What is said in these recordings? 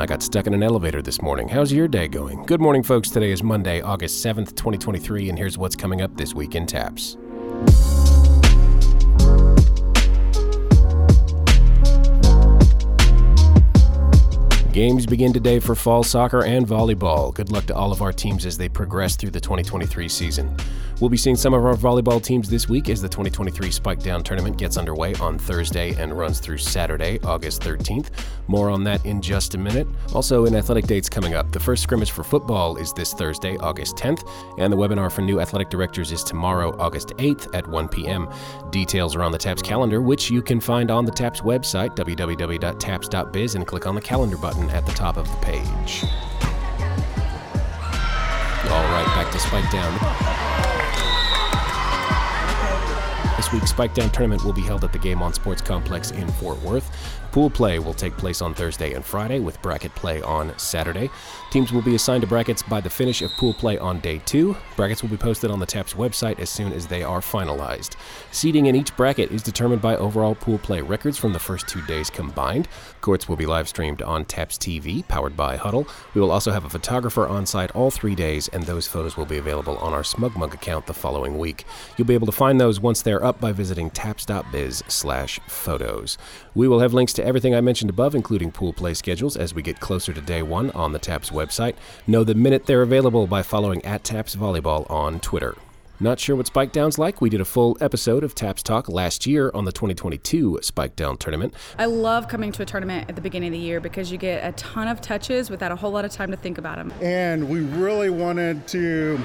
I got stuck in an elevator this morning. How's your day going? Good morning, folks. Today is Monday, August 7th, 2023, and here's what's coming up this week in TAPPS. Games begin today for fall soccer and volleyball. Good luck to all of our teams as they progress through the 2023 season. We'll be seeing some of our volleyball teams this week as the 2023 Spikedown tournament gets underway on Thursday and runs through Saturday, August 13th. More on that in just a minute. Also, in athletic dates coming up, the first scrimmage for football is this Thursday, August 10th, and the webinar for new athletic directors is tomorrow, August 8th at 1 p.m. Details are on the TAPPS calendar, which you can find on the TAPPS website, www.tapps.biz, and click on the calendar button at the top of the page. All right, back to Spikedown. This week's Spikedown tournament will be held at the Game On Sports Complex in Fort Worth. Pool play will take place on Thursday and Friday, with bracket play on Saturday. Teams will be assigned to brackets by the finish of pool play on day two. Brackets will be posted on the TAPPS website as soon as they are finalized. Seating in each bracket is determined by overall pool play records from the first two days combined. Courts will be live streamed on TAPPS TV, powered by Hudl. We will also have a photographer on site all three days, and those photos will be available on our SmugMug account the following week. You'll be able to find those once they're up by visiting tapps.biz slash photos. We will have links to everything I mentioned above, including pool play schedules, as we get closer to day one on the TAPPS website. Know the minute they're available by following at TAPPS Volleyball on Twitter. Not sure what Spikedown's like? We did a full episode of TAPPS Talk last year on the 2022 Spikedown tournament. I love coming to a tournament at the beginning of the year because you get a ton of touches without a whole lot of time to think about them. And we really wanted to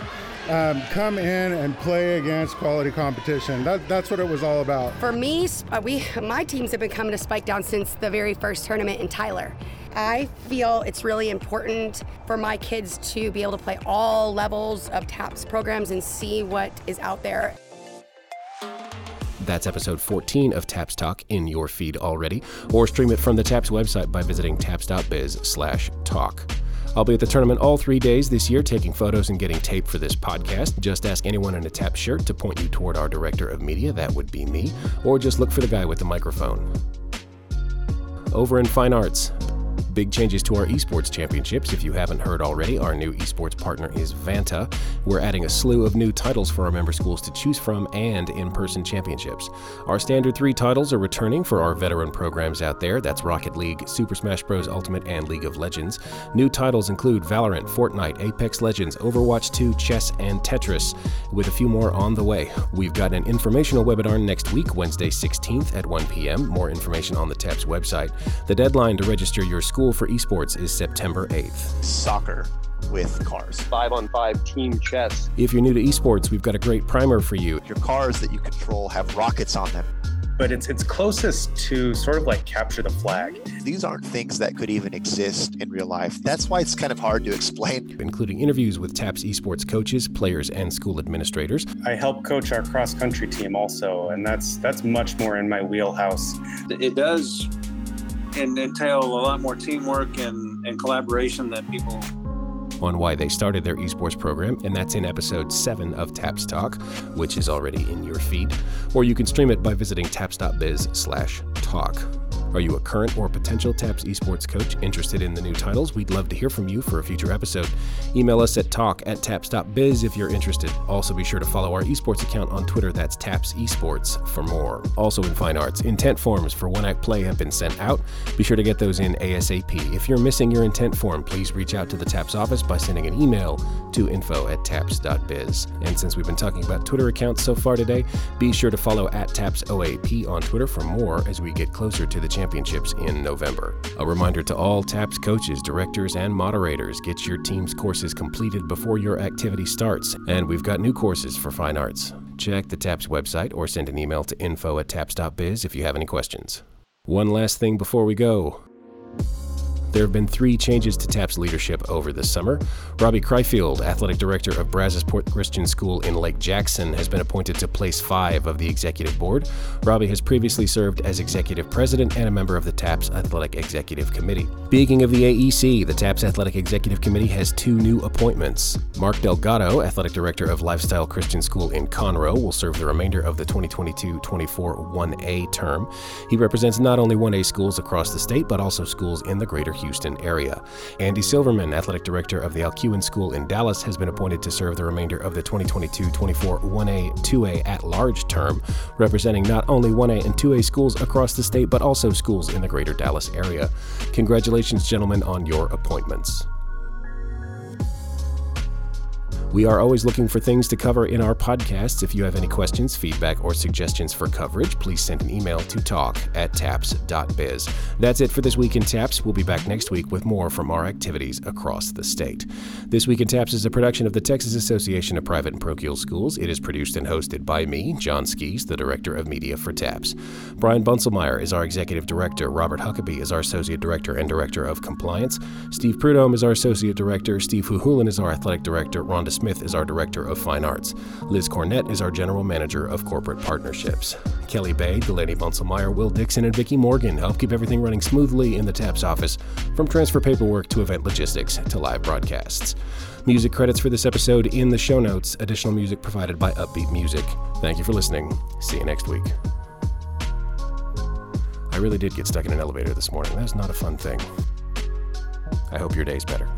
um, come in and play against quality competition. That, that's what it was all about. For me, uh, we my teams have been coming to Spikedown since the very first tournament in Tyler. I feel it's really important for my kids to be able to play all levels of TAPPS programs and see what is out there. That's episode 14 of TAPPS Talk in your feed already, or stream it from the TAPPS website by visiting tapps.biz slash talk. I'll be at the tournament all three days this year, taking photos and getting tape for this podcast. Just ask anyone in a tap shirt to point you toward our director of media, that would be me, or just look for the guy with the microphone. Over in fine arts, Big changes to our esports championships. If you haven't heard already, our new esports partner is Vanta. We're adding a slew of new titles for our member schools to choose from and in person championships. Our standard three titles are returning for our veteran programs out there that's Rocket League, Super Smash Bros. Ultimate, and League of Legends. New titles include Valorant, Fortnite, Apex Legends, Overwatch 2, Chess, and Tetris, with a few more on the way. We've got an informational webinar next week, Wednesday 16th at 1 p.m. More information on the TAPPS website. The deadline to register your school school for esports is September 8th. Soccer with cars. Five on five team chess. If you're new to esports, we've got a great primer for you. Your cars that you control have rockets on them. But it's it's closest to sort of like capture the flag. These aren't things that could even exist in real life. That's why it's kind of hard to explain. Including interviews with TAPPS esports coaches, players, and school administrators. I help coach our cross country team also, and that's that's much more in my wheelhouse. It does and entail a lot more teamwork and, and collaboration than people on why they started their esports program, and that's in episode 7 of TAPPS Talk, which is already in your feed. Or you can stream it by visiting tapps.biz slash talk. Are you a current or potential TAPPS esports coach interested in the new titles? We'd love to hear from you for a future episode. Email us at talk at tapps.biz if you're interested. Also, be sure to follow our esports account on Twitter. That's TAPPS Esports for more. Also, in fine arts, intent forms for one act play have been sent out. Be sure to get those in ASAP. If you're missing your intent form, please reach out to the TAPPS office by sending an email to info at tapps.biz. And since we've been talking about Twitter accounts so far today, be sure to follow at TAPPSOAP on Twitter for more as we get closer to the championship championships in November. A reminder to all TAPPS coaches, directors, and moderators get your team's courses completed before your activity starts. And we've got new courses for fine arts. Check the TAPPS website or send an email to info at tapps.biz if you have any questions. One last thing before we go. There have been three changes to TAP's leadership over the summer. Robbie Kryfield, athletic director of Brazosport Christian School in Lake Jackson, has been appointed to place five of the executive board. Robbie has previously served as executive president and a member of the TAPPS Athletic Executive Committee. Speaking of the AEC, the TAPPS Athletic Executive Committee has two new appointments. Mark Delgado, athletic director of Lifestyle Christian School in Conroe, will serve the remainder of the 2022 24 1A term. He represents not only 1A schools across the state, but also schools in the greater Houston Houston area. Andy Silverman, athletic director of the Alcuin School in Dallas, has been appointed to serve the remainder of the 2022 24 1A 2A at large term, representing not only 1A and 2A schools across the state, but also schools in the greater Dallas area. Congratulations, gentlemen, on your appointments. We are always looking for things to cover in our podcasts. If you have any questions, feedback, or suggestions for coverage, please send an email to talk at tapps.biz. That's it for this week in TAPPS. We'll be back next week with more from our activities across the state. This Week in TAPPS is a production of the Texas Association of Private and Parochial Schools. It is produced and hosted by me, John Skies, the Director of Media for TAPPS. Brian Bunselmeyer is our Executive Director. Robert Huckabee is our Associate Director and Director of Compliance. Steve Prudhomme is our Associate Director. Steve Huhulan is our Athletic Director. Rhonda Smith Smith is our Director of Fine Arts. Liz Cornett is our General Manager of Corporate Partnerships. Kelly Bay, Delaney Bunselmeyer, Will Dixon, and Vicki Morgan help keep everything running smoothly in the TAPPS office, from transfer paperwork to event logistics to live broadcasts. Music credits for this episode in the show notes. Additional music provided by Upbeat Music. Thank you for listening. See you next week. I really did get stuck in an elevator this morning. That's not a fun thing. I hope your day's better.